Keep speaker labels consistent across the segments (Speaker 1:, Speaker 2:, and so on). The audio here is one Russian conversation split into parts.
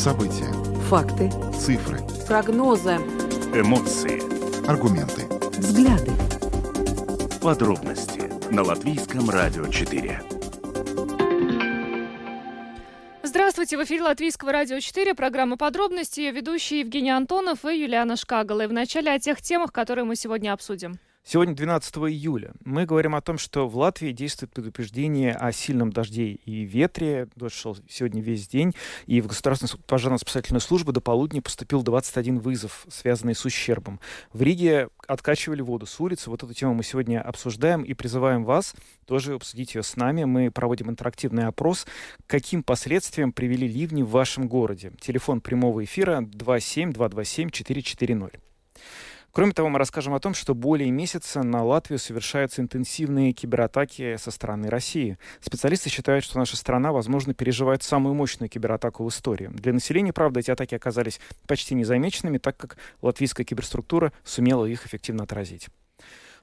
Speaker 1: События.
Speaker 2: Факты.
Speaker 1: Цифры.
Speaker 2: Прогнозы.
Speaker 3: Эмоции.
Speaker 1: Аргументы.
Speaker 2: Взгляды.
Speaker 3: Подробности на Латвийском радио 4.
Speaker 4: Здравствуйте, в эфире Латвийского радио 4, программа «Подробности», ее ведущие Евгений Антонов и Юлиана Шкагала. И вначале о тех темах, которые мы сегодня обсудим.
Speaker 5: Сегодня 12 июля. Мы говорим о том, что в Латвии действует предупреждение о сильном дожде и ветре. Дождь шел сегодня весь день. И в Государственную пожарно-спасательную службу до полудня поступил 21 вызов, связанный с ущербом. В Риге откачивали воду с улицы. Вот эту тему мы сегодня обсуждаем и призываем вас тоже обсудить ее с нами. Мы проводим интерактивный опрос. Каким последствиям привели ливни в вашем городе? Телефон прямого эфира 27 227 440. Кроме того, мы расскажем о том, что более месяца на Латвию совершаются интенсивные кибератаки со стороны России. Специалисты считают, что наша страна, возможно, переживает самую мощную кибератаку в истории. Для населения, правда, эти атаки оказались почти незамеченными, так как латвийская киберструктура сумела их эффективно отразить.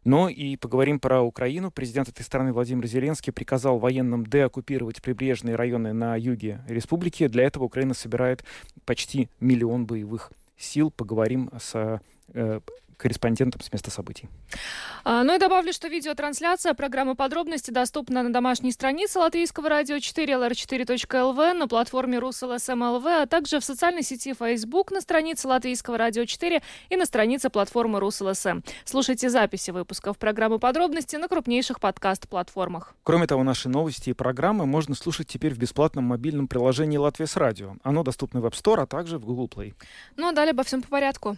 Speaker 5: Но и поговорим про Украину. Президент этой страны Владимир Зеленский приказал военным деоккупировать прибрежные районы на юге республики. Для этого Украина собирает почти миллион боевых сил. Поговорим с э, корреспондентом с места событий.
Speaker 4: А, ну и добавлю, что видеотрансляция программы «Подробности» доступна на домашней странице Латвийского радио 4 lr4.lv, на платформе rus.lsm.lv, а также в социальной сети Facebook на странице Латвийского радио 4 и на странице платформы РусЛСМ. Слушайте записи выпусков программы «Подробности» на крупнейших подкаст-платформах.
Speaker 5: Кроме того, наши новости и программы можно слушать теперь в бесплатном мобильном приложении «Латвия с радио». Оно доступно в App Store, а также в Google Play.
Speaker 4: Ну а далее обо всем по порядку.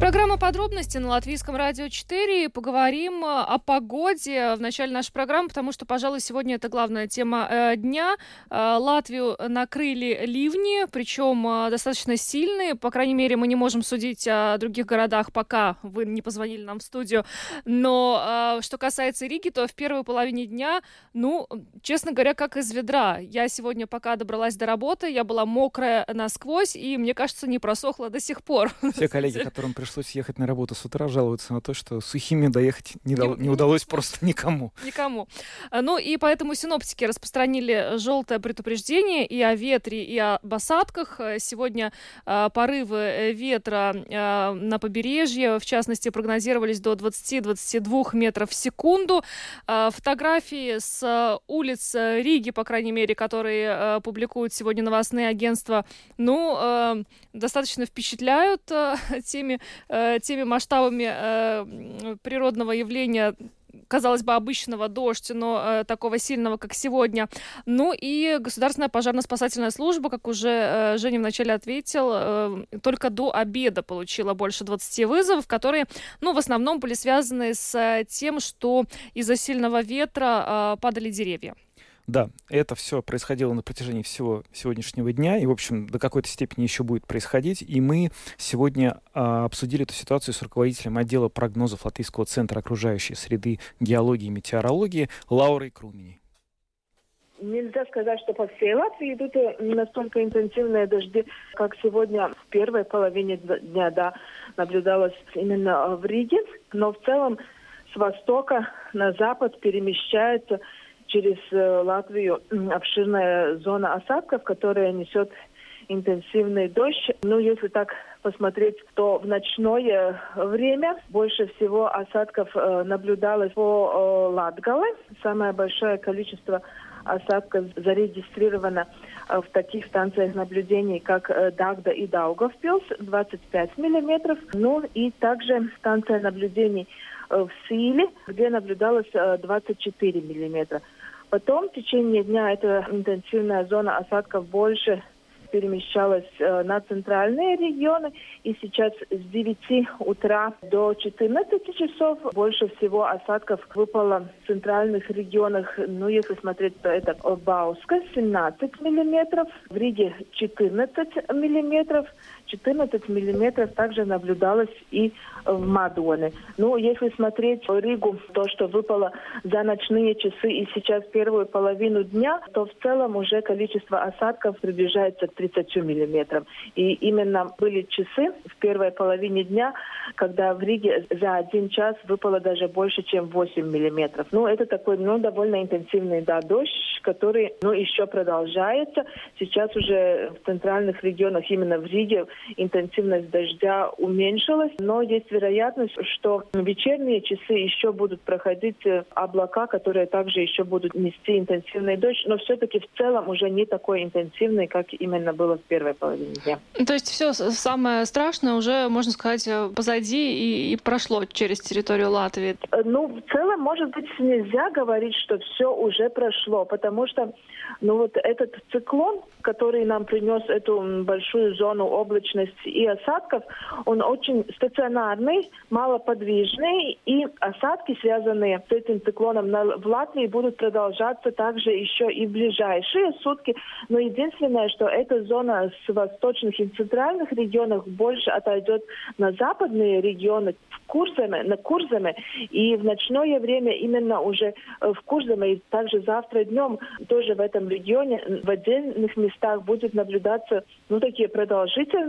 Speaker 4: Программа «Подробности» на Латвийском радио 4. Поговорим э, о погоде в начале нашей программы, потому что, пожалуй, сегодня это главная тема э, дня. Э, Латвию накрыли ливни, причем достаточно сильные. По крайней мере, мы не можем судить о других городах, пока вы не позвонили нам в студию. Но что касается Риги, то в первой половине дня, ну, честно говоря, как из ведра. Я сегодня, пока добралась до работы, я была мокрая насквозь, и, мне кажется, не просохла до сих пор.
Speaker 5: Все коллеги, которым пришлось пришлось ехать на работу с утра, жалуются на то, что сухими доехать не, не, не удалось просто никому.
Speaker 4: Никому. Ну и поэтому синоптики распространили желтое предупреждение и о ветре, и об осадках. Сегодня а, порывы ветра а, на побережье, в частности, прогнозировались до 20-22 метров в секунду. А, фотографии с улиц Риги, по крайней мере, которые публикуют сегодня новостные агентства, ну, достаточно впечатляют теми э, теми масштабами э, природного явления казалось бы, обычного дождя, но э, такого сильного, как сегодня. Ну и Государственная пожарно-спасательная служба, как уже э, Женя вначале ответил, э, только до обеда получила больше 20 вызовов, которые, ну, в основном были связаны с э, тем, что из-за сильного ветра э, падали деревья.
Speaker 5: Да, это все происходило на протяжении всего сегодняшнего дня, и, в общем, до какой-то степени еще будет происходить. И мы сегодня а, обсудили эту ситуацию с руководителем отдела прогнозов Латвийского центра окружающей среды геологии и метеорологии Лаурой Круминей.
Speaker 6: Нельзя сказать, что по всей Латвии идут э, настолько интенсивные дожди, как сегодня в первой половине дня да, наблюдалось именно в Риге. Но в целом с востока на запад перемещается через э, Латвию обширная зона осадков, которая несет интенсивный дождь. Ну, если так посмотреть, то в ночное время больше всего осадков э, наблюдалось по э. Самое большое количество осадков зарегистрировано в таких станциях наблюдений, как Дагда и Даугавпилс, 25 миллиметров. Ну и также станция наблюдений в Силе, где наблюдалось 24 миллиметра. Потом в течение дня эта интенсивная зона осадков больше перемещалась э, на центральные регионы. И сейчас с 9 утра до 14 часов больше всего осадков выпало в центральных регионах. Ну, если смотреть, то это Бауска 17 миллиметров, в Риге 14 миллиметров, 14 миллиметров также наблюдалось и в Мадоне. Ну, если смотреть Ригу, то, что выпало за ночные часы и сейчас первую половину дня, то в целом уже количество осадков приближается к 30 миллиметров. И именно были часы в первой половине дня, когда в Риге за один час выпало даже больше, чем 8 миллиметров. Ну, это такой, ну, довольно интенсивный, да, дождь, который, ну, еще продолжается. Сейчас уже в центральных регионах, именно в Риге, интенсивность дождя уменьшилась, но есть вероятность, что в вечерние часы еще будут проходить э, облака, которые также еще будут нести интенсивный дождь, но все-таки в целом уже не такой интенсивный, как именно было в первой половине дня.
Speaker 4: То есть все самое страшное уже, можно сказать, э, позади и, и прошло через территорию Латвии?
Speaker 6: Э, ну, в целом, может быть, нельзя говорить, что все уже прошло, потому что ну, вот этот циклон, который нам принес эту большую зону облачности и осадков, он очень стационарный, малоподвижный, и осадки, связанные с этим циклоном в Латвии, будут продолжаться также еще и в ближайшие сутки. Но единственное, что эта зона с восточных и центральных регионов больше отойдет на западные регионы, в Курзаме, на Курзаме, и в ночное время именно уже э, в Курзаме, и также завтра днем тоже в этом регионе в отдельных местах будет наблюдаться ну, такие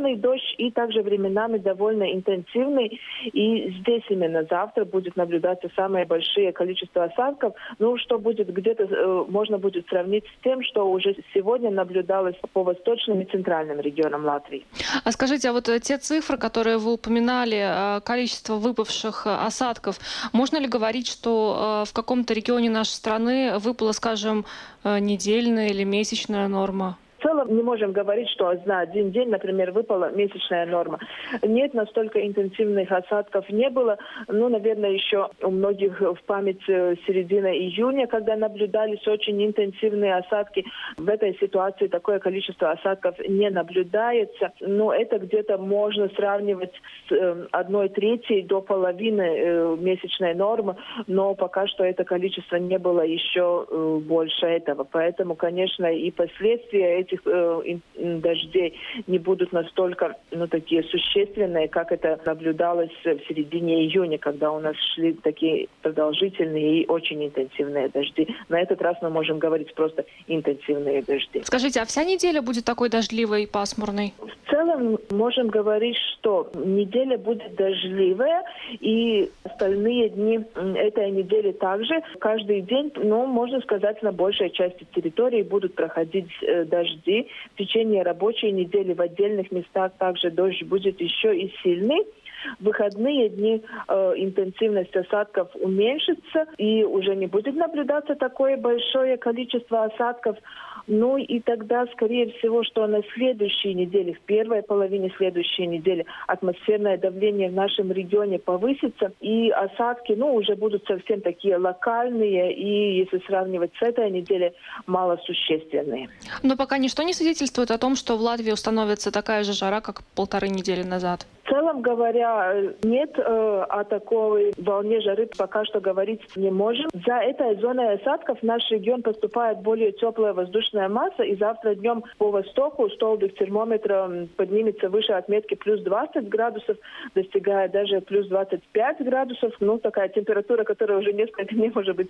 Speaker 6: продолжительный дождь и также временами довольно интенсивный. И здесь именно завтра будет наблюдаться самое большое количество осадков, ну, что будет где-то, э, можно будет сравнить с тем, что уже сегодня наблюдалось по восточным и центральным регионам Латвии.
Speaker 4: А скажите, а вот э, те цифры, которые вы упоминали, э, количество выпавших осадков, можно ли говорить, что в каком-то регионе нашей страны выпало, скажем, недельная или месячная норма?
Speaker 6: В целом не можем говорить, что за один день, например, выпала месячная норма. Нет, настолько интенсивных осадков не было. Ну, наверное, еще у многих в память э, середина июня, когда наблюдались очень интенсивные осадки. В этой ситуации такое количество осадков не наблюдается. Но это где-то можно сравнивать с э, одной третьей до половины э, месячной нормы, но пока что это количество не было еще больше этого. Поэтому, конечно, и последствия этих э, дождей не будут настолько ну, такие существенные, как это наблюдалось в середине июня, когда у нас шли такие продолжительные и очень интенсивные дожди. На этот раз мы можем говорить просто интенсивные дожди.
Speaker 4: Скажите, а вся неделя будет такой дождливой и пасмурной?
Speaker 6: В целом можем говорить, что неделя будет дождливая, и остальные дни этой недели также. Каждый день, ну, можно сказать, на большей части территории будут проходить э, дожди дожди. В течение рабочей недели в отдельных местах также дождь будет еще и сильный. В выходные дни э, интенсивность осадков уменьшится и уже не будет наблюдаться такое большое количество осадков. Ну и тогда, скорее всего, что на следующей неделе, в первой половине следующей недели, атмосферное давление в нашем регионе повысится, и осадки, ну, уже будут совсем такие локальные, и если сравнивать с этой неделей, малосущественные.
Speaker 4: Но пока ничто не свидетельствует о том, что в Латвии установится такая же жара, как полторы недели назад.
Speaker 6: В целом говоря, нет э, о такой волне жары пока что говорить не можем. За этой зоной осадков в наш регион поступает более теплая воздушная масса, и завтра днем по востоку столбик термометра поднимется выше отметки плюс 20 градусов, достигая даже плюс 25 градусов. Ну, такая температура, которая уже несколько дней, может быть,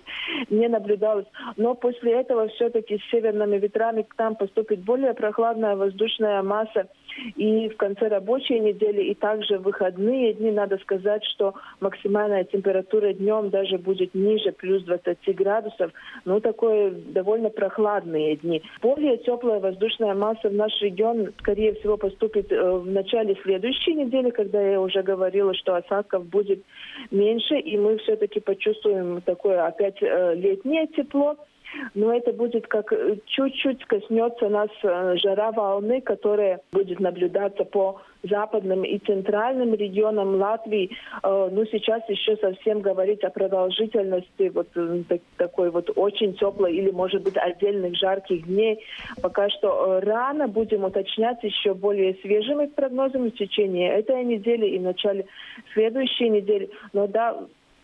Speaker 6: не наблюдалась. Но после этого все-таки с северными ветрами к нам поступит более прохладная воздушная масса. И в конце рабочей недели и также в выходные дни надо сказать, что максимальная температура днем даже будет ниже плюс 20 градусов. Ну, такое довольно прохладные дни. Более теплая воздушная масса в наш регион, скорее всего, поступит э, в начале следующей недели, когда я уже говорила, что осадков будет меньше, и мы все-таки почувствуем такое опять э, летнее тепло но это будет как э, чуть-чуть коснется нас э, жара волны, которая будет наблюдаться по западным и центральным регионам Латвии. Э, ну, сейчас еще совсем говорить о продолжительности вот такой вот очень теплой или, может быть, отдельных жарких дней. Пока что рано будем уточнять еще более свежими прогнозами в течение этой недели и в начале следующей недели. Но да,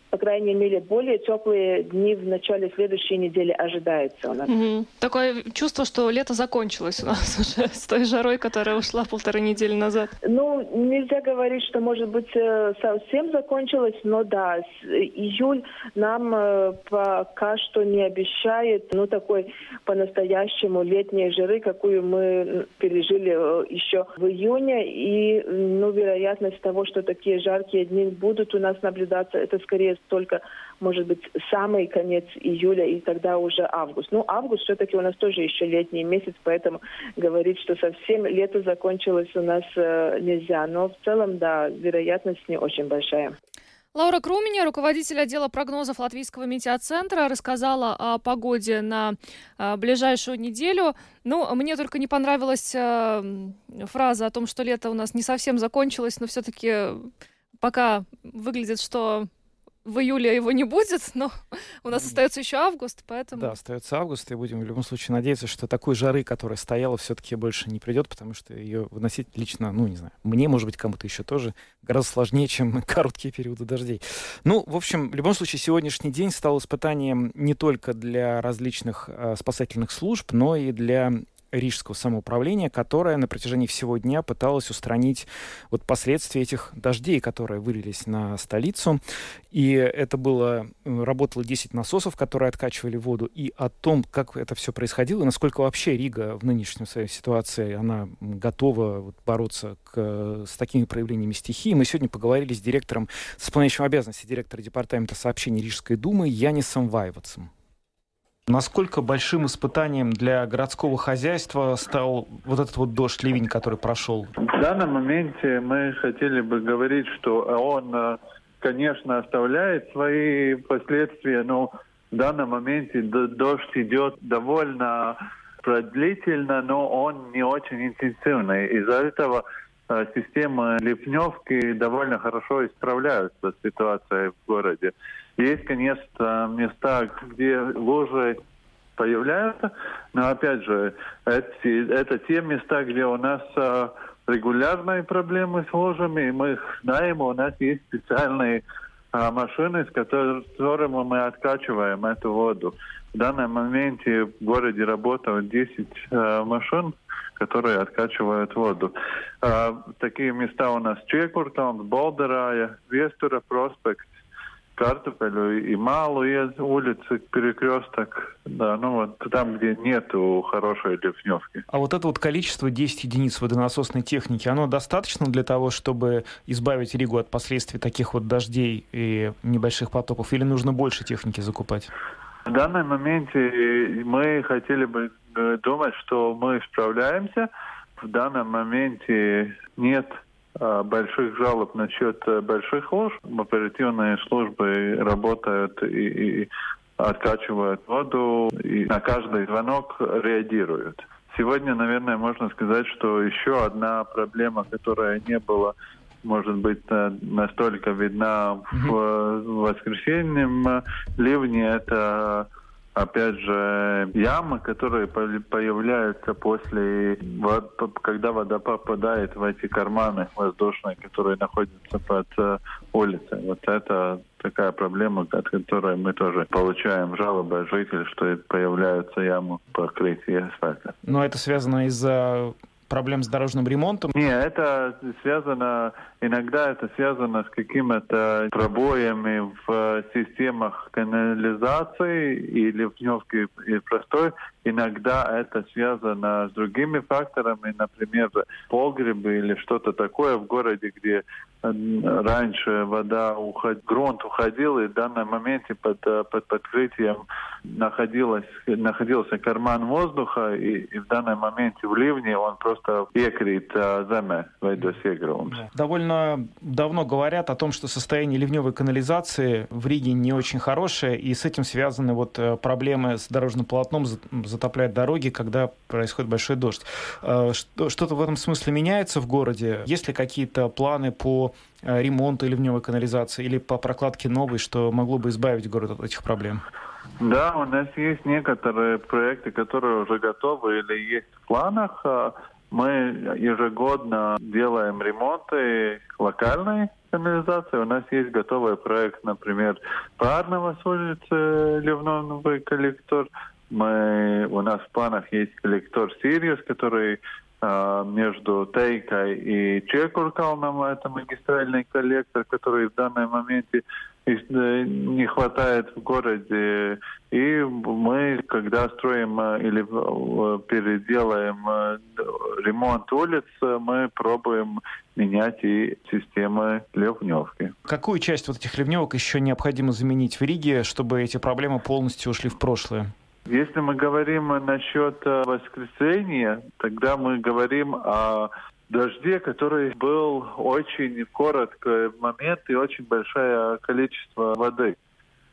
Speaker 6: по крайней мере, более теплые дни в начале следующей недели ожидается у нас.
Speaker 4: Угу. Такое чувство, что лето закончилось у нас уже с той жарой, которая ушла полторы недели назад.
Speaker 6: Ну, нельзя говорить, что, может быть, э, совсем закончилось, но да, июль нам э, пока что не обещает, ну, такой по-настоящему летней жары, какую мы пережили э, еще в июне, и, ну, вероятность того, что такие жаркие дни будут у нас наблюдаться, это скорее только, может быть, самый конец июля и тогда уже август. Ну, август все-таки у нас тоже еще летний месяц, поэтому говорить, что совсем лето закончилось у нас э, нельзя. Но в целом, да, вероятность не очень большая.
Speaker 4: Лаура Круменя, руководитель отдела прогнозов Латвийского метеоцентра, рассказала о погоде на а, ближайшую неделю. Ну, мне только не понравилась а, фраза о том, что лето у нас не совсем закончилось, но все-таки пока выглядит, что в июле его не будет, но у нас остается еще август, поэтому...
Speaker 5: Да, остается август, и будем в любом случае надеяться, что такой жары, которая стояла, все-таки больше не придет, потому что ее выносить лично, ну, не знаю, мне, может быть, кому-то еще тоже гораздо сложнее, чем короткие периоды дождей. Ну, в общем, в любом случае, сегодняшний день стал испытанием не только для различных э, спасательных служб, но и для Рижского самоуправления, которое на протяжении всего дня пыталось устранить вот последствия этих дождей, которые вылились на столицу. И это было, э, работало 10 насосов, которые откачивали воду, и о том, как это все происходило, и насколько вообще Рига в нынешней своей ситуации, она готова вот, бороться к, с такими проявлениями стихии. Мы сегодня поговорили с директором, с исполняющим обязанности директора департамента сообщений Рижской думы Янисом Вайвацем. Насколько большим испытанием для городского хозяйства стал вот этот вот дождь, ливень, который прошел?
Speaker 1: В данном моменте мы хотели бы говорить, что он, э, конечно, оставляет свои последствия, но в данном моменте дождь идет довольно продлительно, но он не очень интенсивный. Из-за этого э, системы ливневки довольно хорошо исправляются с ситуацией в городе. Есть, конечно, места, где лужи появляются, но опять же, эти, это те места, где у нас а, регулярные проблемы с лужами, и мы их знаем, у нас есть специальные а, машины, с которыми мы откачиваем эту воду. В данном моменте в городе работают 10 а, машин, которые откачивают воду. А, такие места у нас Чекуртон, Болдерая, Вестура, Проспект, картофелю и малую улицы, перекресток, да, ну вот там, где нету хорошей ливневки.
Speaker 5: А вот это вот количество 10 единиц водонасосной техники, оно достаточно для того, чтобы избавить Ригу от последствий таких вот дождей и небольших потоков, или нужно больше техники закупать?
Speaker 1: В данном моменте мы хотели бы э, думать, что мы справляемся. В данном моменте нет больших жалоб насчет э, больших лож. Оперативные службы работают и, и откачивают воду, и на каждый звонок реагируют. Сегодня, наверное, можно сказать, что еще одна проблема, которая не была, может быть, э, настолько видна в воскресеньем ливне, это опять же, ямы, которые появляются после, когда вода попадает в эти карманы воздушные, которые находятся под э, улицей. Вот это такая проблема, от которой мы тоже получаем жалобы от жителей, что появляются ямы покрытия асфальта.
Speaker 5: Но это связано из-за проблем с дорожным ремонтом?
Speaker 1: Нет, это связано, иногда это связано с какими-то пробоями в системах канализации или в ливневке и простой. Иногда это связано с другими факторами, например, погребы или что-то такое в городе, где раньше вода, уход... грунт уходил, и в данном моменте под, под подкрытием находилась, находился карман воздуха, и, и в данном моменте в ливне он просто iekrīt земē, veidos iegrūmus.
Speaker 5: Довольно давно говорят о том, что состояние ливневой канализации в Риге не очень хорошее, и с этим связаны вот э, проблемы с дорожным полотном, затопляют дороги, когда происходит большой дождь. Э, что-то в этом смысле меняется в городе? Есть ли какие-то планы по Э, ремонта ливневой канализации или по прокладке новой, что могло бы избавить город от этих проблем?
Speaker 1: Да, у нас есть некоторые проекты, которые уже готовы или есть в планах. Мы ежегодно делаем ремонты локальные канализации. У нас есть готовый проект, например, парного с улицы ливновый коллектор. Мы, у нас в планах есть коллектор Сириус, который между Тейкой и Чекуркалном, это магистральный коллектор, который в данный моменте Э, не хватает в городе. И мы, когда строим э, или переделаем э, ремонт улиц, мы пробуем менять и системы ливневки.
Speaker 5: Какую часть вот этих ливневок еще необходимо заменить в Риге, чтобы эти проблемы полностью ушли в прошлое?
Speaker 1: Если мы говорим насчет воскресенья, тогда мы говорим о дожде, который был очень короткий момент и очень большое количество воды.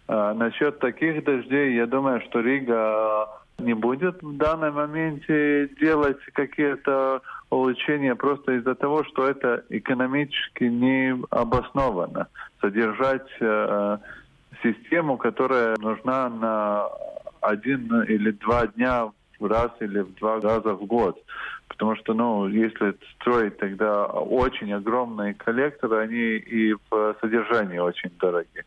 Speaker 1: А, насчет таких дождей, я думаю, что Рига не будет в данном моменте делать какие-то улучшения просто из-за того, что это экономически не обосновано. Содержать э, систему, которая нужна на один или два дня раз или в два раза в год. Потому что, ну, если строить тогда очень огромные коллекторы, они и в содержании очень дорогие.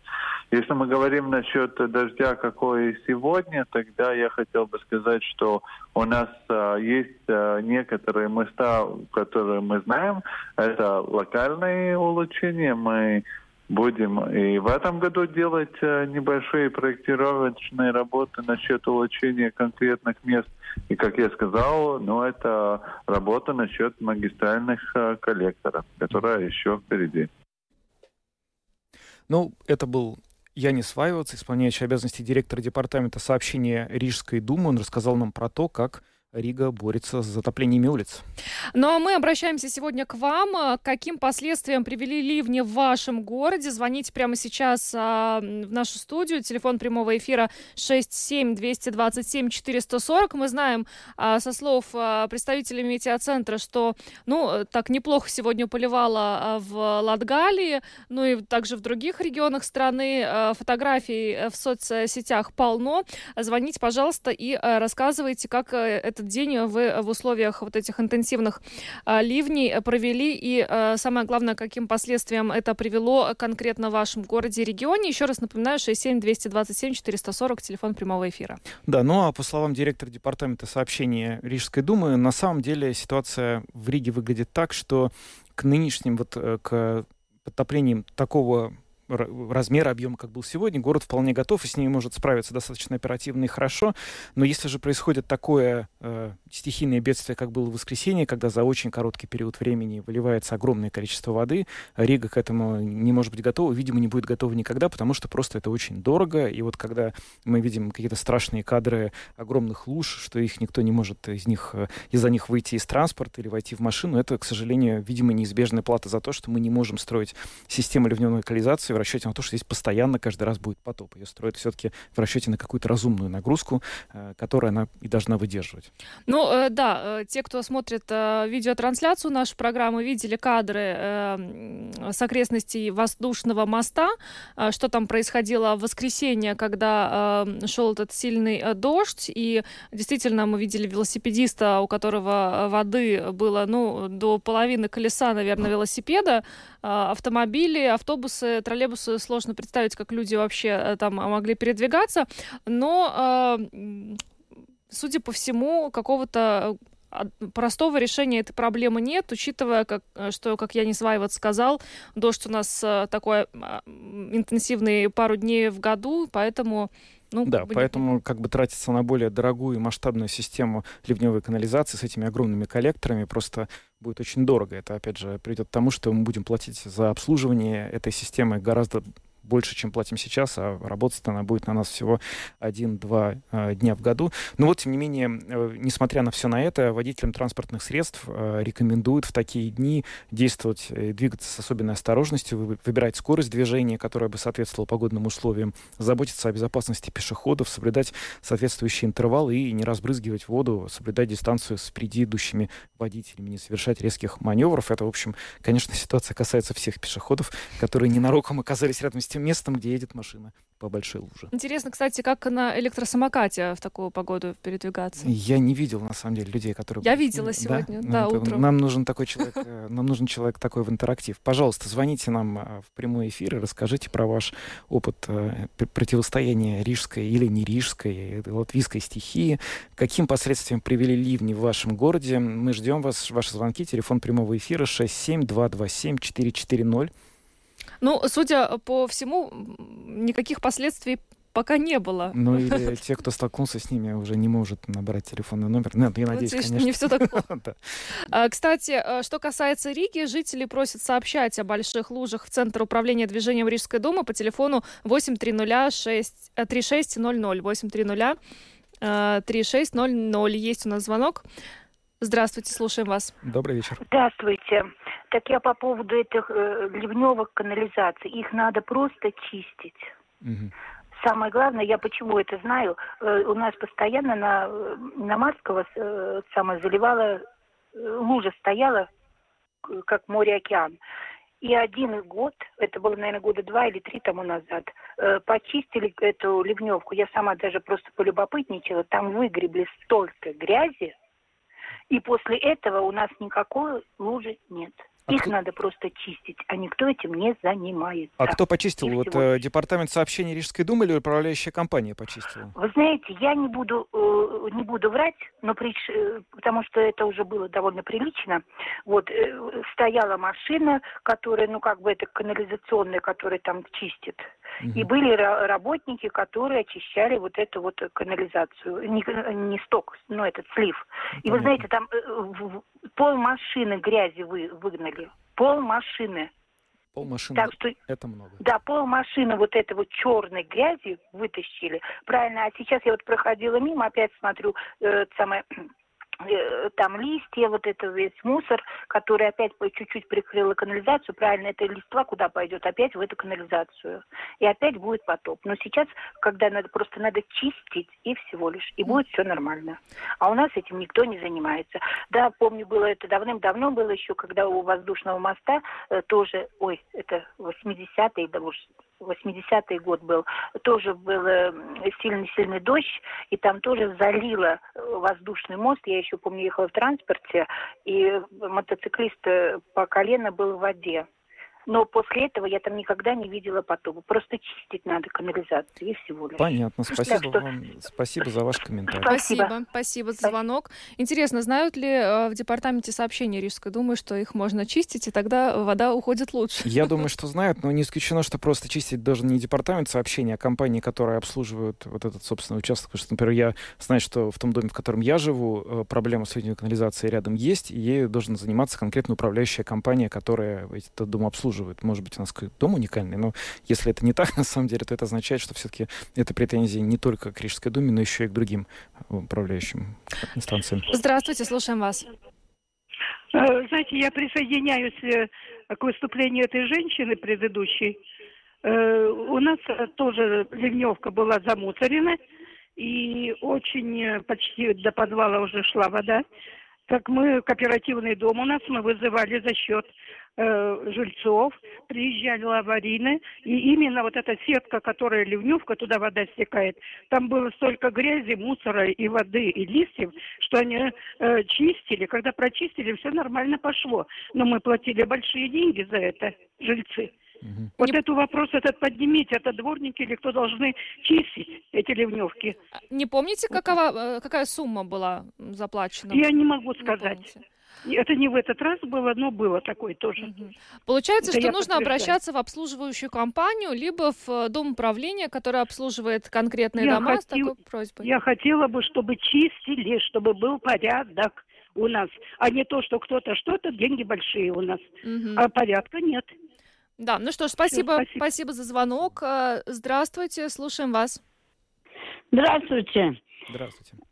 Speaker 1: Если мы говорим насчет дождя, какой сегодня, тогда я хотел бы сказать, что у нас а, есть а, некоторые места, которые мы знаем. Это локальные улучшения. Мы будем и в этом году делать а, небольшие проектировочные работы насчет улучшения конкретных мест и, как я сказал, ну, это работа насчет магистральных э, коллекторов, которая еще впереди.
Speaker 5: Ну, это был Янис Вайвац, исполняющий обязанности директора департамента сообщения Рижской думы. Он рассказал нам про то, как Рига борется с затоплениями улиц.
Speaker 4: Ну а мы обращаемся сегодня к вам. Каким последствиям привели ливни в вашем городе? Звоните прямо сейчас а, в нашу студию. Телефон прямого эфира 67-227-440. Мы знаем а, со слов а, представителей метеоцентра, что ну так неплохо сегодня поливало а, в Латгалии, ну и также в других регионах страны. А, фотографий в соцсетях полно. Звоните, пожалуйста, и а, рассказывайте, как э, это этот день вы в условиях вот этих интенсивных а, ливней провели, и самое главное, каким последствиям это привело конкретно в вашем городе и регионе. Еще раз напоминаю, 67-227-440, телефон прямого эфира.
Speaker 5: Да, ну а по словам директора департамента сообщения Рижской думы, на самом деле ситуация в Риге выглядит так, что к нынешним вот э, к подтоплениям такого размера, объема, как был сегодня, город вполне готов и с ними может справиться достаточно оперативно и хорошо. Но если же происходит такое э, стихийное бедствие, как было в воскресенье, когда за очень короткий период времени выливается огромное количество воды, Рига к этому не может быть готова, видимо, не будет готова никогда, потому что просто это очень дорого. И вот когда мы видим какие-то страшные кадры огромных луж, что их никто не может из них, э, из-за них выйти из транспорта или войти в машину, это, к сожалению, видимо, неизбежная плата за то, что мы не можем строить систему ливневой локализации расчете на то, что здесь постоянно каждый раз будет потоп. Ее строят все-таки в расчете на какую-то разумную нагрузку, э, которую она и должна выдерживать.
Speaker 4: Ну, э, да, э, те, кто смотрит видеотрансляцию нашей программы, видели кадры с окрестностей воздушного моста, что там происходило в воскресенье, когда шел этот сильный дождь, и действительно мы видели велосипедиста, у которого воды было, ну, до половины колеса, наверное, велосипеда, автомобили, автобусы, троллейбусы троллейбусы сложно представить, как люди вообще э, там могли передвигаться, но, э, судя по всему, какого-то э, простого решения этой проблемы нет, учитывая, как, что, как я не вот сказал, дождь у нас такой а, интенсивный пару дней в году, поэтому
Speaker 5: ну, да, как поэтому не... как бы тратиться на более дорогую и масштабную систему ливневой канализации с этими огромными коллекторами. Просто будет очень дорого. Это, опять же, придет к тому, что мы будем платить за обслуживание этой системы гораздо больше, чем платим сейчас, а работать она будет на нас всего один-два э, дня в году. Но вот, тем не менее, э, несмотря на все на это, водителям транспортных средств э, рекомендуют в такие дни действовать и двигаться с особенной осторожностью, выбирать скорость движения, которая бы соответствовала погодным условиям, заботиться о безопасности пешеходов, соблюдать соответствующие интервалы и не разбрызгивать воду, соблюдать дистанцию с впереди идущими водителями, не совершать резких маневров. Это, в общем, конечно, ситуация касается всех пешеходов, которые ненароком оказались рядом с тем местом, где едет машина по большой луже.
Speaker 4: Интересно, кстати, как на электросамокате в такую погоду передвигаться?
Speaker 5: Я не видел, на самом деле, людей, которые...
Speaker 4: Я видела сегодня, да,
Speaker 5: Ну,
Speaker 4: утром.
Speaker 5: Нам нужен такой человек, э, нам нужен человек такой в интерактив. Пожалуйста, звоните нам э, в прямой эфир и расскажите про ваш опыт э, пр- противостояния рижской или не рижской, латвийской стихии. Каким последствиям привели ливни в вашем городе? Мы ждем вас, ваши звонки. Телефон прямого эфира 67227-440.
Speaker 4: Ну, судя по всему, никаких последствий пока не было.
Speaker 5: Ну или те, кто столкнулся с ними, уже не может набрать телефонный номер. Нет, я надеюсь,
Speaker 4: что
Speaker 5: конечно.
Speaker 4: не все так.
Speaker 5: Да.
Speaker 4: А, Кстати, э, что касается Риги, жители просят сообщать о больших лужах в Центр управления движением Рижской думы по телефону 830 э, 3600 830 э, 3600. Есть у нас звонок. Здравствуйте, слушаем вас.
Speaker 5: Добрый вечер.
Speaker 7: Здравствуйте. Так я по поводу этих э, ливневых канализаций. Их надо просто чистить.
Speaker 5: Мгм.
Speaker 7: Самое главное, я почему это знаю, э, у нас постоянно на, э, на Марского э, самое заливала, э, лужа стояла, как море-океан. И один год, это было, наверное, года два или три тому назад, э, почистили эту ливневку. Я сама даже просто полюбопытничала. Там выгребли столько грязи, и после этого у нас никакой лужи нет.
Speaker 5: А
Speaker 7: Их
Speaker 5: кто-
Speaker 7: надо просто чистить, а никто этим не занимается.
Speaker 5: А кто почистил?
Speaker 7: И
Speaker 5: Вот
Speaker 7: всего.
Speaker 5: э, департамент сообщений Рижской думы или управляющая компания почистила?
Speaker 7: Вы знаете, я не буду э, не буду врать, но прич- э, потому что это уже было довольно прилично. Вот э, стояла машина, которая, ну как бы это канализационная, которая там чистит, и были ра- работники, которые очищали вот эту вот канализацию, не, не сток, но этот слив. И вы
Speaker 5: Понятно.
Speaker 7: знаете, там э, пол машины грязи вы, выгнали, пол машины.
Speaker 5: Пол машины.
Speaker 7: Так что
Speaker 5: Это много.
Speaker 7: да, пол машины вот этой вот черной грязи вытащили. Правильно, а сейчас я вот проходила мимо, опять смотрю, э, самое, там листья, вот это весь мусор, который опять по чуть-чуть прикрыла канализацию. Правильно, это листва куда пойдет? Опять в эту канализацию. И опять будет потоп. Но сейчас, когда надо, просто надо чистить и всего лишь, и будет все нормально. А у нас этим никто не занимается. Да, помню, было это давным-давно было еще, когда у воздушного моста э, тоже, ой, это 80-е, да уж 80-й год был, тоже был э, сильный-сильный дождь, и там тоже залило э, воздушный мост. Я еще помню, ехала в транспорте, и мотоциклист э, по колено был в воде. Но после этого я там никогда не видела потопа. Просто чистить надо канализацию и всего лишь.
Speaker 5: Понятно.
Speaker 7: Так
Speaker 5: Спасибо
Speaker 7: что-
Speaker 5: вам. Спасибо за ваш комментарий.
Speaker 7: Спасибо.
Speaker 4: Спасибо, спасибо за звонок. Интересно, знают ли э, в департаменте сообщений Рижской думы, что их можно чистить, и тогда вода уходит лучше?
Speaker 5: Я думаю, что знают, но не исключено, что просто чистить должен не департамент сообщений, а компании, которые обслуживают вот этот собственный участок. Потому что, например, я знаю, что в том доме, в котором я живу, э, проблема с канализацией рядом есть, и ею должна заниматься конкретно управляющая компания, которая этот дом обслуживает. Может быть, у нас какой-то дом уникальный, но если это не так, на самом деле, то это означает, что все-таки это претензии не только к Рижской думе, но еще и к другим э, управляющим инстанциям.
Speaker 4: Здравствуйте, слушаем вас.
Speaker 8: Э, Знаете, я присоединяюсь э, к выступлению этой женщины предыдущей. У нас тоже ливневка была замусорена, и очень почти до подвала уже шла вода. Так мы, кооперативный дом у нас, мы вызывали за счет э, жильцов, приезжали аварийно, и именно вот эта сетка, которая ливневка, туда вода стекает, там было столько грязи, мусора и воды, и листьев, что они э, чистили. Когда прочистили, все нормально пошло. Но мы платили большие деньги за это, жильцы.
Speaker 5: Мгм.
Speaker 8: Вот этот вопрос этот поднимите, это дворники или кто должны чистить эти ливневки.
Speaker 4: Не помните, какова, э, какая сумма была заплачена?
Speaker 8: Я не могу
Speaker 4: Не
Speaker 8: сказать.
Speaker 4: помните.
Speaker 8: Это не в этот раз было, но было такое тоже.
Speaker 4: Получается,
Speaker 8: Это
Speaker 4: что нужно обращаться в обслуживающую компанию, либо в э, дом управления, который обслуживает конкретные
Speaker 8: Я
Speaker 4: дома с такой просьбой.
Speaker 8: Я хотела бы, чтобы чистили, чтобы был порядок у нас, а не то, что кто-то что-то, деньги большие у нас, а порядка нет.
Speaker 4: Да, ну что ж, спасибо,
Speaker 8: спасибо.
Speaker 4: спасибо за звонок. Э, Здравствуйте, слушаем вас.
Speaker 9: Здравствуйте.
Speaker 5: Здравствуйте.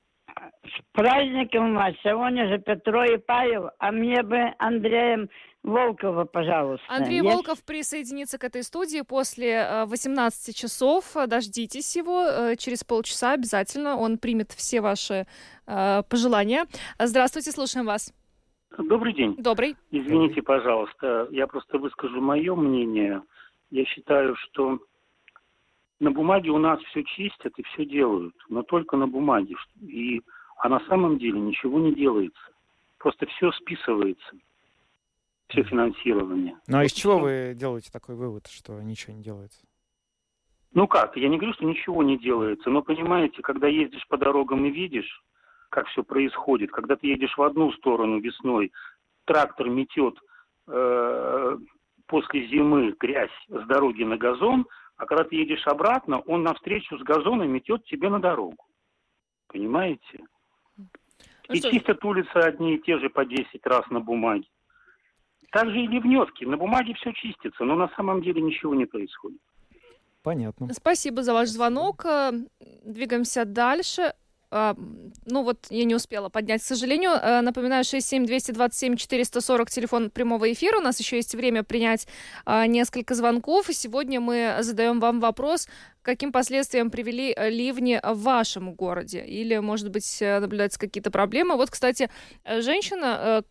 Speaker 9: С праздником вас. Сегодня же Петро и Павел, а мне бы Андреем Волкова, пожалуйста.
Speaker 4: Андрей
Speaker 9: Есть?
Speaker 4: Волков присоединится к этой студии после э, 18 часов. Дождитесь его. э, Через полчаса обязательно он примет все ваши э, пожелания. Здравствуйте, слушаем вас.
Speaker 10: Добрый день.
Speaker 4: Добрый.
Speaker 10: Извините, пожалуйста, я просто выскажу мое мнение. Я считаю, что на бумаге у нас все чистят и все делают, но только на бумаге. И, а на самом деле ничего не делается. Просто все списывается, все финансирование.
Speaker 5: Ну а из чего вы делаете такой вывод, что ничего не делается?
Speaker 10: Ну как, я не говорю, что ничего не делается, но понимаете, когда ездишь по дорогам и видишь, как все происходит, когда ты едешь в одну сторону весной, трактор метет э, после зимы грязь с дороги на газон, а когда ты едешь обратно, он навстречу с газоном метет тебе на дорогу. Понимаете? Ну, и что... чистят улицы одни и те же по 10 раз на бумаге. Также и ливневки. На бумаге все чистится, но на самом деле ничего не происходит.
Speaker 5: Понятно.
Speaker 4: Спасибо за ваш звонок. Э, двигаемся дальше. А, ну вот я не успела поднять, к сожалению. Э, напоминаю, 67-227-440, телефон прямого эфира. У нас еще есть время принять а, несколько звонков. И сегодня мы задаем вам вопрос, каким последствиям привели э, ливни в вашем городе? Или, может быть, наблюдаются какие-то проблемы? Вот, кстати, женщина,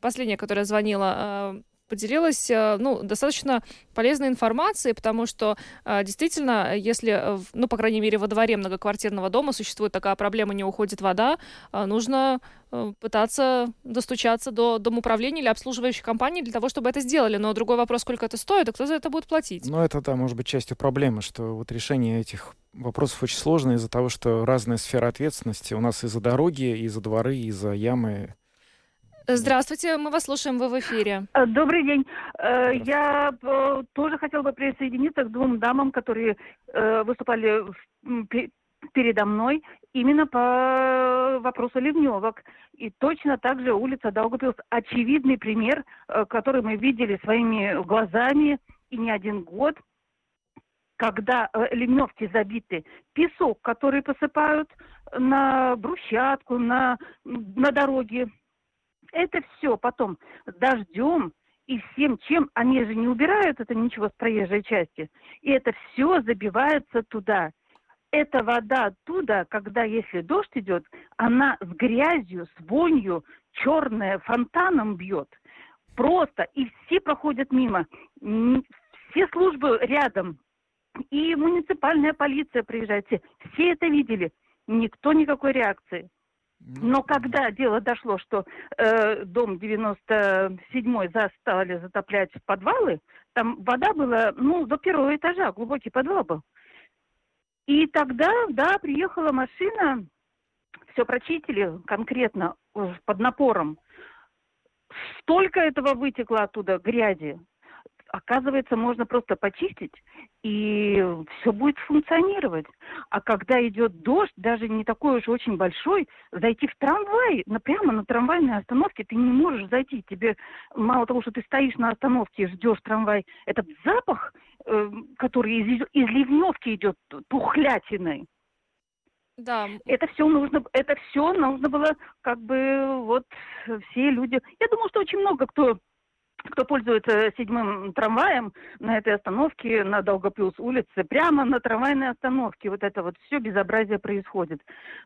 Speaker 4: последняя, которая звонила, поделилась э, ну, достаточно полезной информацией, потому что э, действительно, если, э, ну, по крайней мере, во дворе многоквартирного дома существует такая проблема, не уходит вода, нужно пытаться достучаться до домоуправления или обслуживающей компании для того, чтобы это сделали. Но другой вопрос, сколько это стоит, и кто за это будет платить?
Speaker 5: Ну, это, да, может быть, частью проблемы, что вот решение этих вопросов очень сложно из-за того, что разная сфера ответственности у нас и за дороги, и за дворы, и за ямы.
Speaker 4: Здравствуйте, мы вас слушаем, вы в эфире.
Speaker 11: Э, добрый день. Э, я э, тоже хотела бы присоединиться к двум дамам, которые выступали передо мной именно по вопросу ливневок. И точно так же улица Даугавпилс – очевидный пример, который мы видели своими глазами и не один год, когда ливневки забиты. Песок, который посыпают на брусчатку, на, на дороге, это все потом дождем и всем чем, они же не убирают это ничего с проезжей части, и это все забивается туда. Эта вода оттуда, когда если дождь идет, она с грязью, с вонью, черная, фонтаном бьет. Просто. И все проходят мимо. Все службы рядом. И муниципальная полиция приезжает. Все, все это видели. Никто никакой реакции. Но когда дело дошло, что э, дом 97-й застали затоплять подвалы, там вода была, ну, до первого этажа, глубокий подвал был. И тогда, да, приехала машина, все прочистили конкретно под напором. Столько этого вытекло оттуда грязи, оказывается, можно просто почистить, и все будет функционировать. А когда идет дождь, даже не такой уж очень большой, зайти в трамвай, на, прямо на трамвайной остановке ты не можешь зайти. Тебе мало того, что ты стоишь на остановке и ждешь трамвай, этот запах, э, который из, из ливневки идет тухлятиной,
Speaker 4: да.
Speaker 11: Это все нужно, это все нужно было, как бы, вот, все люди. Я думаю, что очень много кто кто пользуется седьмым трамваем на этой остановке, на Долгоплюс улице, прямо на трамвайной остановке вот это вот все безобразие происходит.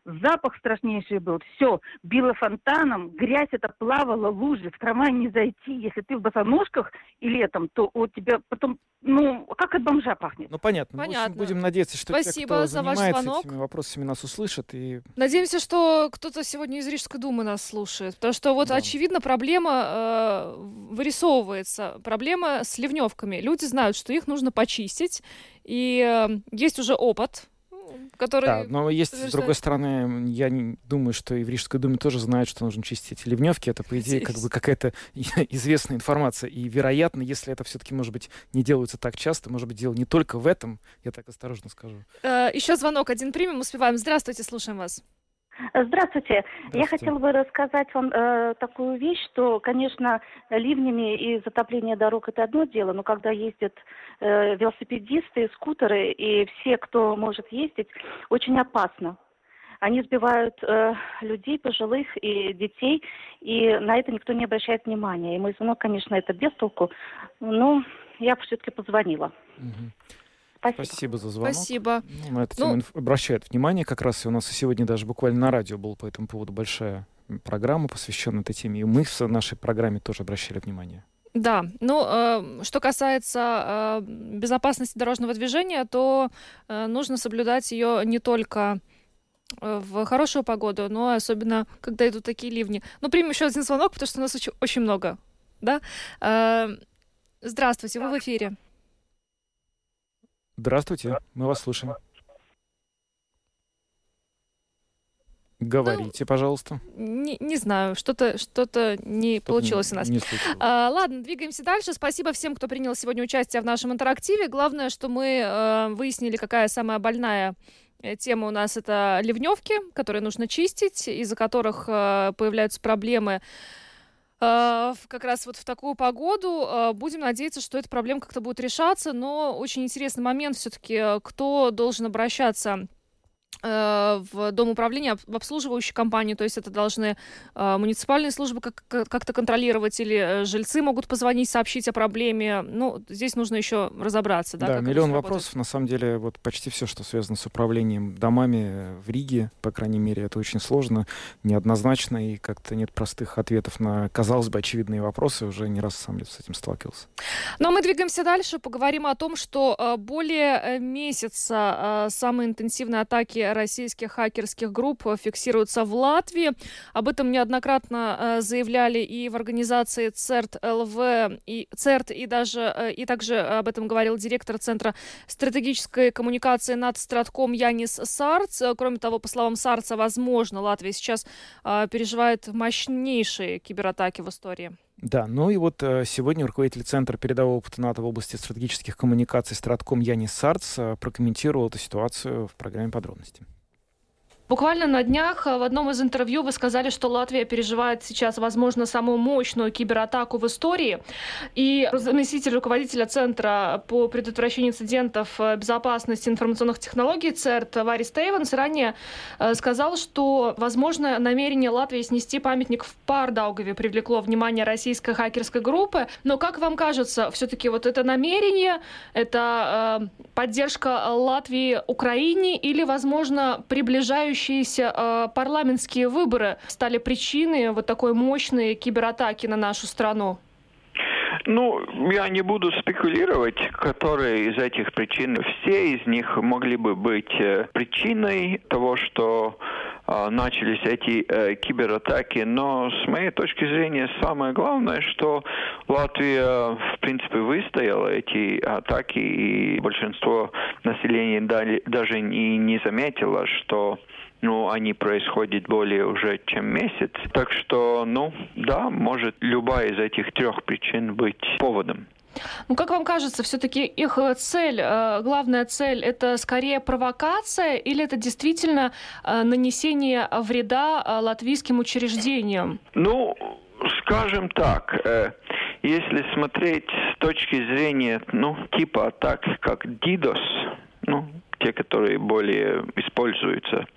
Speaker 11: Запах страшнейший был, все, било фонтаном, грязь это плавала, лужи, в трамвай не зайти. Если ты в босоножках и летом, то у тебя потом, ну, как от бомжа пахнет.
Speaker 5: Ну, понятно. понятно. общем, будем надеяться, что
Speaker 4: Спасибо
Speaker 5: те, кто
Speaker 4: за ваш звонок.
Speaker 5: этими вопросами, нас услышат. И...
Speaker 4: Надеемся, что кто-то сегодня из Рижской думы нас слушает, потому что вот, да. очевидно, проблема э, вырисовывается вырисовывается проблема с ливневками. Люди знают, что их нужно почистить, и э, есть уже опыт, который...
Speaker 5: Да, но есть, с другой стороны, я не думаю, что и в Рижской думе тоже знают, что нужно чистить эти ливневки. Это, по идее, как бы какая-то известная информация. И, вероятно, если это все-таки, может быть, не делается так часто, может быть, дело не только в этом, я так осторожно скажу.
Speaker 4: Э, еще звонок один примем, успеваем. Здравствуйте, слушаем вас.
Speaker 12: Здравствуйте. Здравствуйте. Я хотела бы рассказать вам э, такую вещь, что, конечно, ливнями и затопление дорог это одно дело, но когда ездят э, велосипедисты, скутеры и все, кто может ездить, очень опасно. Они сбивают э, людей, пожилых и детей, и на это никто не обращает внимания. И мой звонок, конечно, это без толку, но я все-таки позвонила.
Speaker 5: Угу. Спасибо. Спасибо за звонок.
Speaker 4: Спасибо.
Speaker 5: Ну, на это ну... обращают внимание как раз. И у нас сегодня даже буквально на радио был по этому поводу большая программа, посвященная этой теме. И мы в нашей программе тоже обращали внимание.
Speaker 4: Да, ну, э, что касается э, безопасности дорожного движения, то э, нужно соблюдать ее не только э, в хорошую погоду, но особенно, когда идут такие ливни. Ну, примем еще один звонок, потому что у нас очень, очень много, да? Э, здравствуйте, вы в эфире.
Speaker 5: Здравствуйте, мы вас слушаем. Говорите, ну, пожалуйста.
Speaker 4: Не, не знаю, что-то что-то не что получилось не, у нас.
Speaker 5: Не
Speaker 4: а, ладно, двигаемся дальше. Спасибо всем, кто принял сегодня участие в нашем интерактиве. Главное, что мы э, выяснили, какая самая больная э, тема у нас это ливневки, которые нужно чистить, из-за которых э, появляются проблемы как раз вот в такую погоду. Э, будем надеяться, что эта проблема как-то будет решаться, но очень интересный момент все-таки, кто должен обращаться в Дом управления, в обслуживающую компанию, то есть это должны э, муниципальные службы как- как-то контролировать, или э, жильцы могут позвонить, сообщить о проблеме. Ну, здесь нужно еще разобраться. Да,
Speaker 5: да миллион вопросов. На самом деле, вот почти все, что связано с управлением домами в Риге, по крайней мере, это очень сложно, неоднозначно, и как-то нет простых ответов на, казалось бы, очевидные вопросы. Уже не раз сам с этим сталкивался.
Speaker 4: Но мы двигаемся дальше, поговорим о том, что более месяца самые интенсивные атаки российских хакерских групп фиксируются в Латвии. Об этом неоднократно э, заявляли и в организации ЦЕРТ ЛВ, и ЦЕРТ, и даже э, и также об этом говорил директор Центра стратегической коммуникации над Стратком Янис Сарц. Кроме того, по словам Сарца, возможно, Латвия сейчас э, переживает мощнейшие кибератаки в истории.
Speaker 5: Да, ну и вот сегодня руководитель Центра передового опыта НАТО в области стратегических коммуникаций Стратком Янис Сарц прокомментировал эту ситуацию в программе подробности.
Speaker 4: Буквально на днях э, в одном из интервью вы сказали, что Латвия переживает сейчас, возможно, самую мощную кибератаку в истории. И заместитель руководителя Центра по предотвращению инцидентов э, безопасности информационных технологий ЦЕРТ Варри Стейвенс ранее э, сказал, что, возможно, намерение Латвии снести памятник в Пардаугове привлекло внимание российской хакерской группы. Но, как вам кажется, все-таки вот это намерение, это поддержка Латвии Украине или, возможно, приближающая надвигающиеся э, парламентские выборы стали причиной вот такой мощной кибератаки на нашу страну?
Speaker 13: Ну, я не буду спекулировать, которые из этих причин. Все из них могли бы быть э, причиной того, что э, начались эти э, кибератаки. Но с моей точки зрения самое главное, что Латвия, в принципе, выстояла эти атаки, и большинство населения даже и не заметило, что ну, они происходят более уже чем месяц. Так что, ну, да, может любая из этих трех причин быть поводом.
Speaker 4: Ну, как вам кажется, все-таки их э, цель, э, главная цель, это скорее провокация или это действительно э, нанесение вреда латвийским учреждениям?
Speaker 13: Ну, скажем так, если смотреть с точки зрения, ну, типа атак, как DDoS, ну, те, которые более используются,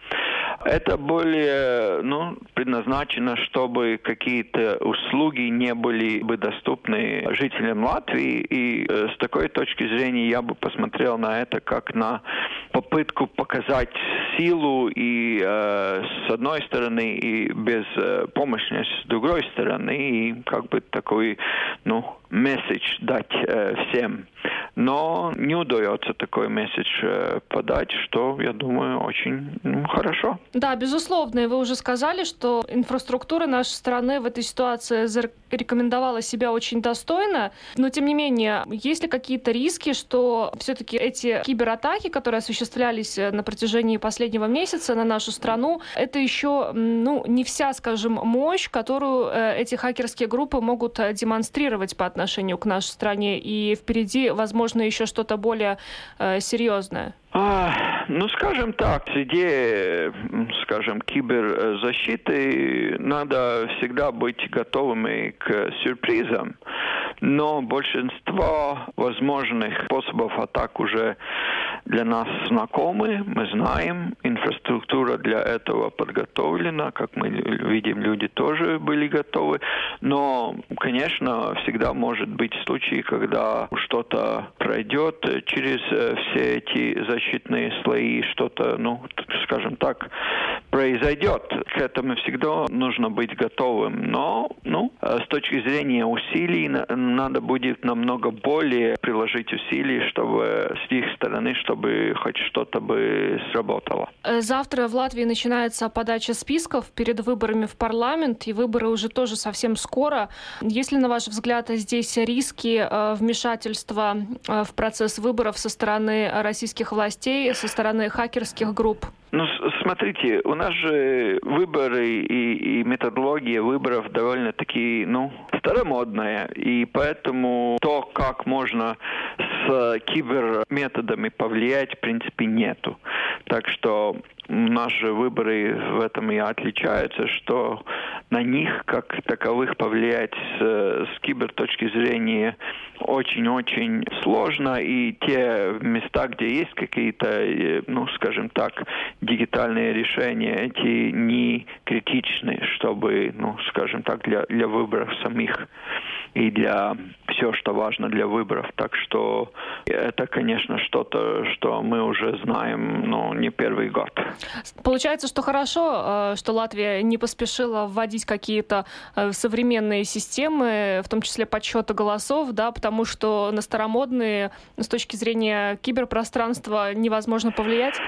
Speaker 13: это более ну, предназначено, чтобы какие-то услуги не были бы доступны жителям Латвии. И э, с такой точки зрения я бы посмотрел на это как на попытку показать силу и э, с одной стороны и без э, помощи с другой стороны и как бы такой ну месседж дать э, всем. Но не удается такой месседж э, подать, что, я думаю, очень ну, хорошо.
Speaker 4: Да, безусловно. И вы уже сказали, что инфраструктура нашей страны в этой ситуации зарекомендовала себя очень достойно. Но, тем не менее, есть ли какие-то риски, что все-таки эти кибератаки, которые осуществлялись э, на протяжении последнего месяца на нашу страну, это еще ну, не вся, скажем, мощь, которую э, эти хакерские группы могут э, демонстрировать по отношению к нашей стране. И впереди, возможно, еще что-то более э, серьезное.
Speaker 13: А, ну, скажем так, с идеей, скажем, киберзащиты надо всегда быть готовыми к сюрпризам. Но большинство возможных способов атак уже для нас знакомы, мы знаем, инфраструктура для этого подготовлена, как мы видим, люди тоже были готовы. Но, конечно, всегда может быть случай, когда что-то пройдет через э, все эти защитные слои, что-то, ну, скажем так, произойдет. К этому всегда нужно быть готовым. Но ну, э, с точки зрения усилий надо будет намного более приложить усилий, чтобы с их стороны, чтобы хоть что-то бы сработало.
Speaker 4: Э, завтра в Латвии начинается подача списков перед выборами в парламент, и выборы уже тоже совсем скоро. Есть ли, на ваш взгляд, здесь риски э, вмешательства в процесс выборов со стороны российских властей, со стороны хакерских групп?
Speaker 13: Ну, смотрите, у нас же выборы и, и методология выборов довольно-таки, ну, старомодная. И поэтому то, как можно с киберметодами повлиять, в принципе, нету. Так что наши выборы в этом и отличаются, что на них как таковых повлиять с, с кибер точки зрения очень-очень сложно, и те места, где есть какие-то, э, ну, скажем так, дигитальные решения, эти не критичны, чтобы, ну, скажем так, для, для выборов самих и для все, что важно для выборов. Так что это, конечно, что-то, что мы уже знаем, ну, не первый год.
Speaker 4: Получается, что хорошо, э, что Латвия не поспешила вводить какие-то э, современные системы, в том числе подсчета голосов, да, потому что на старомодные с точки зрения киберпространства невозможно повлиять?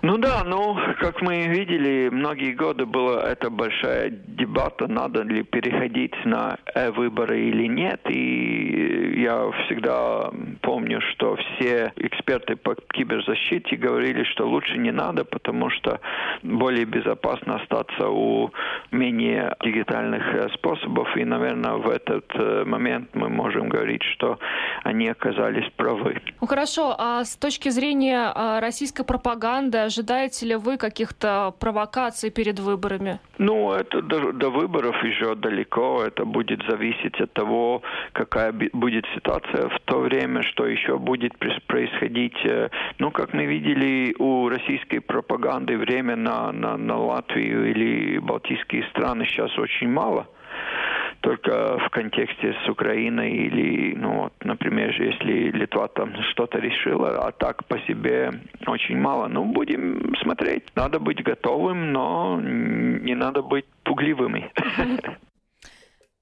Speaker 13: Ну да, ну, как мы видели, многие годы была эта большая дебата, надо ли переходить на выборы или нет. И я всегда помню, что все эксперты по киберзащите говорили, что лучше не надо, потому что более безопасно остаться у менее дигитальных э, способов. И, наверное, в этот э, момент мы можем говорить, что они оказались правы.
Speaker 4: Ну хорошо, а с точки зрения а, российской пропаганды, ожидаете ли вы каких-то провокаций перед выборами?
Speaker 13: Ну, это до, до выборов еще далеко. Это будет зависеть от того, какая будет ситуация в то время, что еще будет происходить. Э, ну, как мы видели у российской пропаганды, время на, на, на Латвию или Балтийские страны сейчас очень мало только в контексте с Украиной или, ну вот, например, если Литва там что-то решила, а так по себе очень мало. Ну, будем смотреть. Надо быть готовым, но не надо быть пугливыми.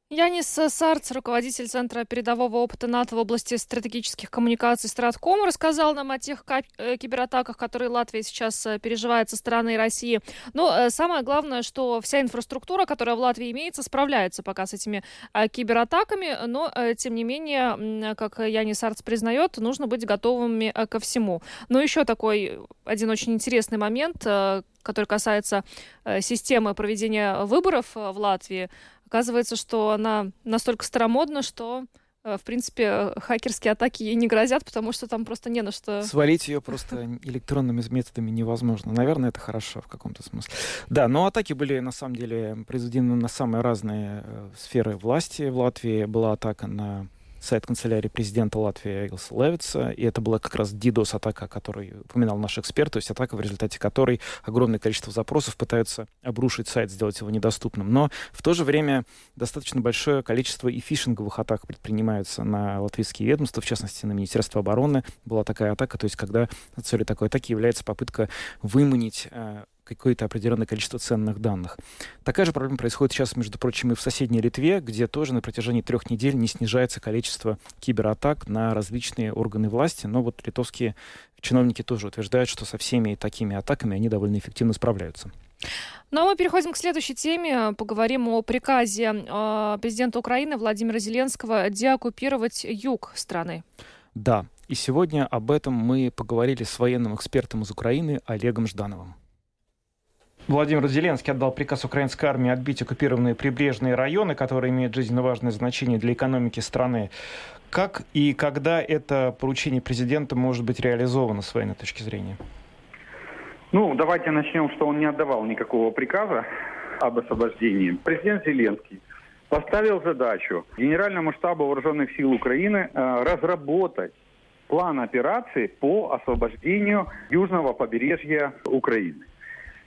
Speaker 4: Янис Сарц, руководитель Центра передового опыта НАТО в области стратегических коммуникаций Стратком, рассказал нам о тех э, кибератаках, которые Латвия сейчас э, переживает со стороны России. Но э, самое главное, что вся инфраструктура, которая в Латвии имеется, справляется пока с этими кибератаками, но, тем не менее, как Янис Сарц признает, нужно быть готовыми ко всему. Но еще такой один очень интересный момент, который касается системы проведения выборов в Латвии – Оказывается, что она настолько старомодна, что э, в принципе, хакерские атаки ей не грозят, потому что там просто не на что...
Speaker 5: Свалить ее просто электронными методами невозможно. Наверное, это хорошо в каком-то смысле. Да, но атаки были, на самом деле, произведены на самые разные э, сферы власти. В Латвии была атака на сайт канцелярии президента Латвии Илса Левица, и это была как раз DDoS-атака, о которой упоминал наш эксперт, то есть атака, в результате которой огромное количество запросов пытаются обрушить сайт, сделать его недоступным. Но в то же время достаточно большое количество и фишинговых атак предпринимаются на латвийские ведомства, в частности, на Министерство обороны. Была такая атака, то есть когда целью такой атаки является попытка выманить э, какое-то определенное количество ценных данных. Такая же проблема происходит сейчас, между прочим, и в соседней Литве, где тоже на протяжении трех недель не снижается количество кибератак на различные органы власти. Но вот литовские чиновники тоже утверждают, что со всеми такими атаками они довольно эффективно справляются.
Speaker 4: Ну а мы переходим к следующей теме. Поговорим о приказе э, президента Украины Владимира Зеленского деоккупировать юг страны.
Speaker 5: Да, и сегодня об этом мы поговорили с военным экспертом из Украины Олегом Ждановым. Владимир Зеленский отдал приказ украинской армии отбить оккупированные прибрежные районы, которые имеют жизненно важное значение для экономики страны. Как и когда это поручение президента может быть реализовано с военной точки зрения?
Speaker 14: Ну, давайте начнем, что он не отдавал никакого приказа об освобождении. Президент Зеленский поставил задачу Генеральному штабу Вооруженных сил Украины э, разработать план операции по освобождению южного побережья Украины.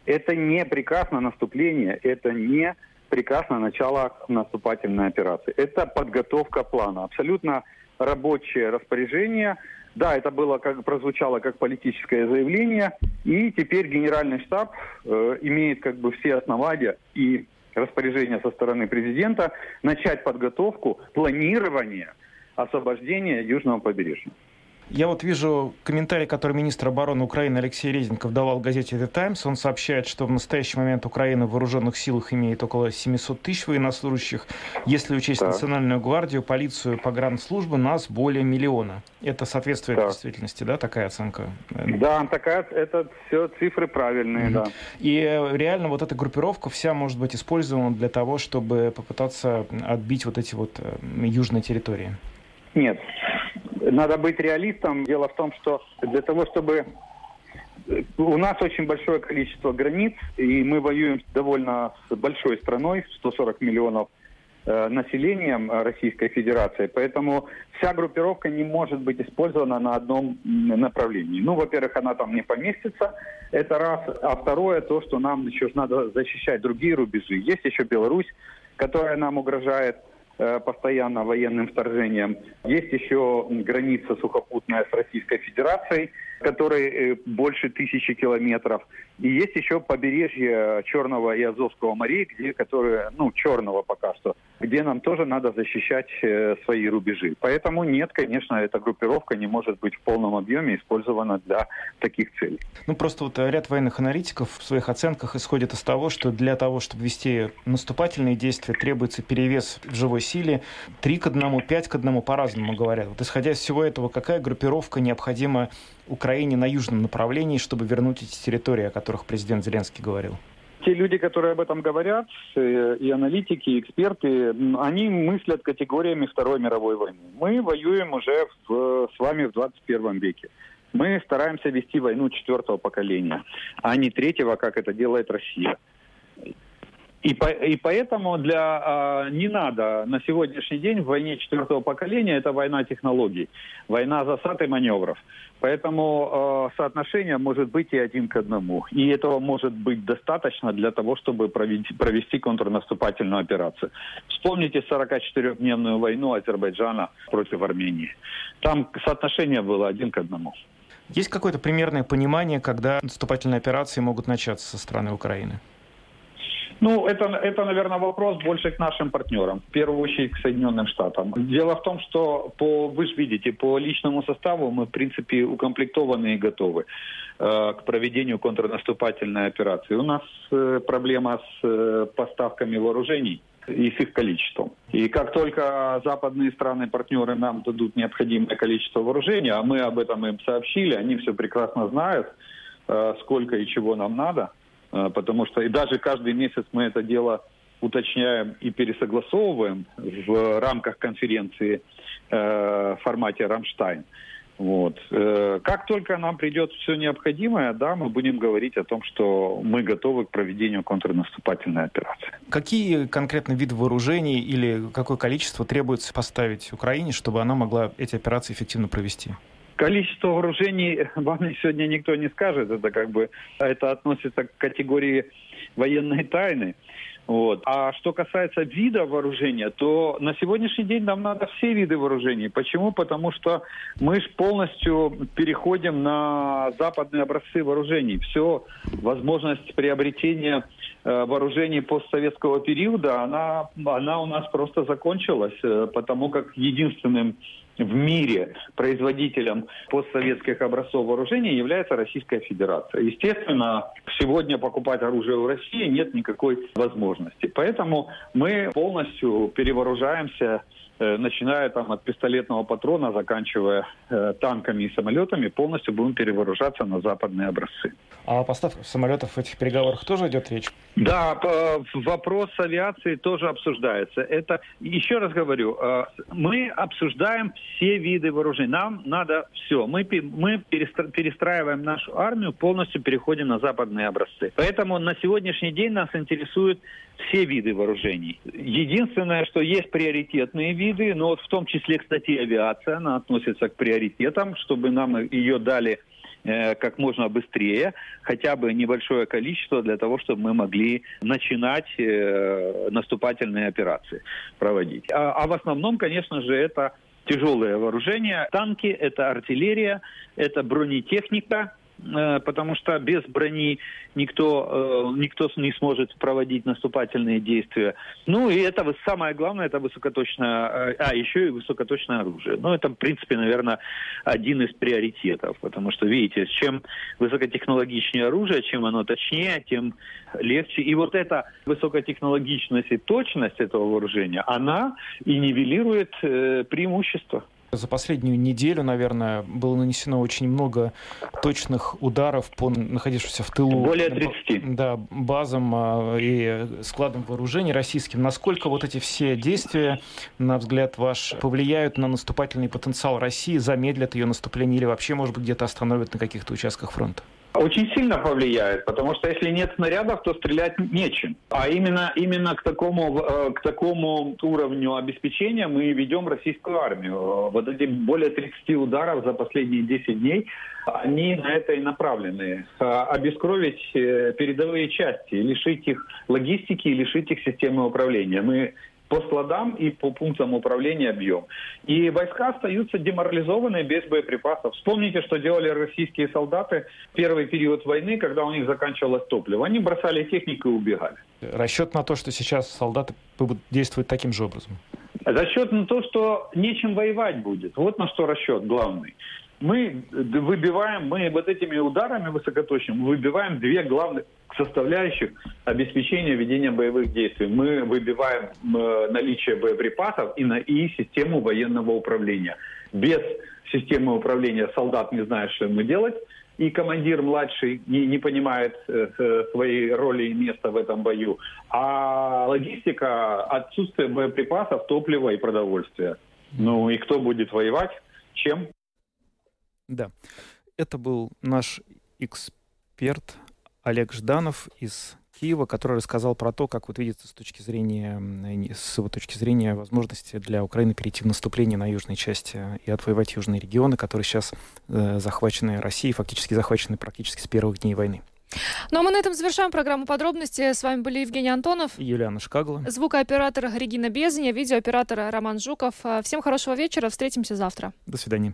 Speaker 14: Это не приказ на наступление, это не приказ на начало наступательной операции. Это подготовка плана. Абсолютно рабочее распоряжение Да, это было как прозвучало как политическое заявление, и теперь Генеральный штаб э, имеет как бы все основания и распоряжения со стороны президента начать подготовку, планирование освобождения южного побережья.
Speaker 5: Я вот вижу комментарий, который министр обороны Украины Алексей Резников давал газете The Times. Он сообщает, что в настоящий момент Украина в вооруженных силах имеет около 700 тысяч военнослужащих. Если учесть так. Национальную гвардию, полицию, погранслужбу, нас более миллиона. Это соответствует так. действительности, да, такая оценка?
Speaker 14: Да, такая, это все цифры правильные, mm-hmm. да.
Speaker 5: И э, реально вот эта группировка вся может быть использована для того, чтобы попытаться отбить вот эти вот э, южные территории.
Speaker 14: Нет. Надо быть реалистом. Дело в том, что для того, чтобы у нас очень большое количество границ, и мы воюем довольно с большой страной, 140 миллионов э, населением Российской Федерации, поэтому вся группировка не может быть использована на одном направлении. Ну, во-первых, она там не поместится, это раз, а второе, то, что нам еще надо защищать другие рубежи. Есть еще Беларусь, которая нам угрожает, Э, постоянно военным вторжением. Есть еще граница сухопутная с Российской Федерацией, которой э, больше тысячи километров. И есть еще побережье Черного и Азовского морей, где, которые, ну, Черного пока что, где нам тоже надо защищать э, свои рубежи. Поэтому нет, конечно, эта группировка не может быть в полном объеме использована для таких целей.
Speaker 5: Ну, просто вот ряд военных аналитиков в своих оценках исходит из того, что для того, чтобы вести наступательные действия, требуется перевес в живой силе 3 к 1, 5 к 1 по-разному говорят. Вот исходя из всего этого, какая группировка необходима Украине на южном направлении, чтобы вернуть эти территории, о которых президент Зеленский говорил?
Speaker 14: те люди, которые об этом говорят, э, и аналитики, и эксперты, они мыслят категориями Второй мировой войны. Мы воюем уже в, с вами в 21 веке. Мы стараемся вести войну четвертого поколения, а не третьего, как это делает Россия. И, по, и поэтому для, а, не надо на сегодняшний день в войне четвертого поколения это война технологий, война засад и маневров. Поэтому э, соотношение может быть и один к одному. И этого может быть достаточно для того, чтобы провести, провести контрнаступательную операцию. Вспомните 44-дневную войну Азербайджана против Армении. Там соотношение было один к одному.
Speaker 5: Есть какое-то примерное понимание, когда наступательные операции могут начаться со стороны Украины?
Speaker 14: Ну, это, это, наверное, вопрос больше к нашим партнерам, в первую очередь к Соединенным Штатам. Дело в том, что по, вы же видите, по личному составу мы, в принципе, укомплектованы и готовы э, к проведению контрнаступательной операции. У нас э, проблема с э, поставками вооружений и с их количеством. И как только западные страны-партнеры нам дадут необходимое количество вооружения, а мы об этом им сообщили, они все прекрасно знают, э, сколько и чего нам надо – потому что и даже каждый месяц мы это дело уточняем и пересогласовываем в рамках конференции э, в формате «Рамштайн». Вот. Э, как только нам придет все необходимое, да, мы будем говорить о том, что мы готовы к проведению контрнаступательной операции.
Speaker 5: Какие конкретно виды вооружений или какое количество требуется поставить Украине, чтобы она могла эти операции эффективно провести?
Speaker 14: Количество вооружений вам сегодня никто не скажет. Это как бы это относится к категории военной тайны. Вот. А что касается вида вооружения, то на сегодняшний день нам надо все виды вооружений. Почему? Потому что мы же полностью переходим на западные образцы вооружений. Все, возможность приобретения э, вооружений постсоветского периода, она, она у нас просто закончилась, э, потому как единственным в мире производителем постсоветских образцов вооружения является Российская Федерация. Естественно, сегодня покупать оружие в России нет никакой возможности. Поэтому мы полностью перевооружаемся начиная там от пистолетного патрона, заканчивая э, танками и самолетами, полностью будем перевооружаться на западные образцы.
Speaker 5: А о поставках самолетов в этих переговорах тоже идет речь?
Speaker 14: Да, вопрос авиации тоже обсуждается. Это, еще раз говорю, э, мы обсуждаем все виды вооружений. Нам надо все. Мы, мы перестраиваем нашу армию, полностью переходим на западные образцы. Поэтому на сегодняшний день нас интересуют все виды вооружений. Единственное, что есть приоритетные виды, но вот в том числе, кстати, авиация, она относится к приоритетам, чтобы нам ее дали э, как можно быстрее, хотя бы небольшое количество для того, чтобы мы могли начинать э, наступательные операции проводить. А, а в основном, конечно же, это тяжелое вооружение. Танки, это артиллерия, это бронетехника, потому что без брони никто, э, никто не сможет проводить наступательные действия. Ну и это самое главное, это высокоточное, э, а еще и высокоточное оружие. Ну это, в принципе, наверное, один из приоритетов, потому что, видите, чем высокотехнологичнее оружие, чем оно точнее, тем легче. И вот эта высокотехнологичность и точность этого вооружения, она и нивелирует преимущество.
Speaker 5: За последнюю неделю, наверное, было нанесено очень много точных ударов по находившимся в тылу
Speaker 14: Более 30.
Speaker 5: Да, базам а, и складам вооружений российским. Насколько вот эти все действия, на взгляд ваш, повлияют на наступательный потенциал России, замедлят ее наступление или вообще, может быть, где-то остановят на каких-то участках фронта?
Speaker 14: Очень сильно повлияет, потому что если нет снарядов, то стрелять нечем. А именно, именно к, такому, э, к такому уровню обеспечения мы ведем российскую армию. Вот эти более 30 ударов за последние 10 дней, они на это и направлены. Э, обескровить э, передовые части, лишить их логистики лишить их системы управления. Мы по складам и по пунктам управления объем. И войска остаются деморализованные без боеприпасов. Вспомните, что делали российские солдаты в первый период войны, когда у них заканчивалось топливо. Они бросали технику и убегали.
Speaker 5: Расчет на то, что сейчас солдаты будут действовать таким же образом?
Speaker 14: Расчет на то, что нечем воевать будет. Вот на что расчет главный мы выбиваем, мы вот этими ударами высокоточными выбиваем две главных составляющих обеспечения ведения боевых действий. Мы выбиваем э, наличие боеприпасов и, на, и систему военного управления. Без системы управления солдат не знает, что ему делать, и командир младший не, не понимает э, своей роли и места в этом бою. А логистика, отсутствие боеприпасов, топлива и продовольствия. Ну и кто будет воевать? Чем?
Speaker 5: Да. Это был наш эксперт Олег Жданов из Киева, который рассказал про то, как вот видится с точки зрения, с его точки зрения возможности для Украины перейти в наступление на южной части и отвоевать южные регионы, которые сейчас э, захвачены Россией, фактически захвачены практически с первых дней войны.
Speaker 4: Ну а мы на этом завершаем программу подробности. С вами были Евгений Антонов
Speaker 5: и Юлиана Шкагла.
Speaker 4: Звукооператор Регина Безня, видеооператор Роман Жуков. Всем хорошего вечера. Встретимся завтра.
Speaker 5: До свидания.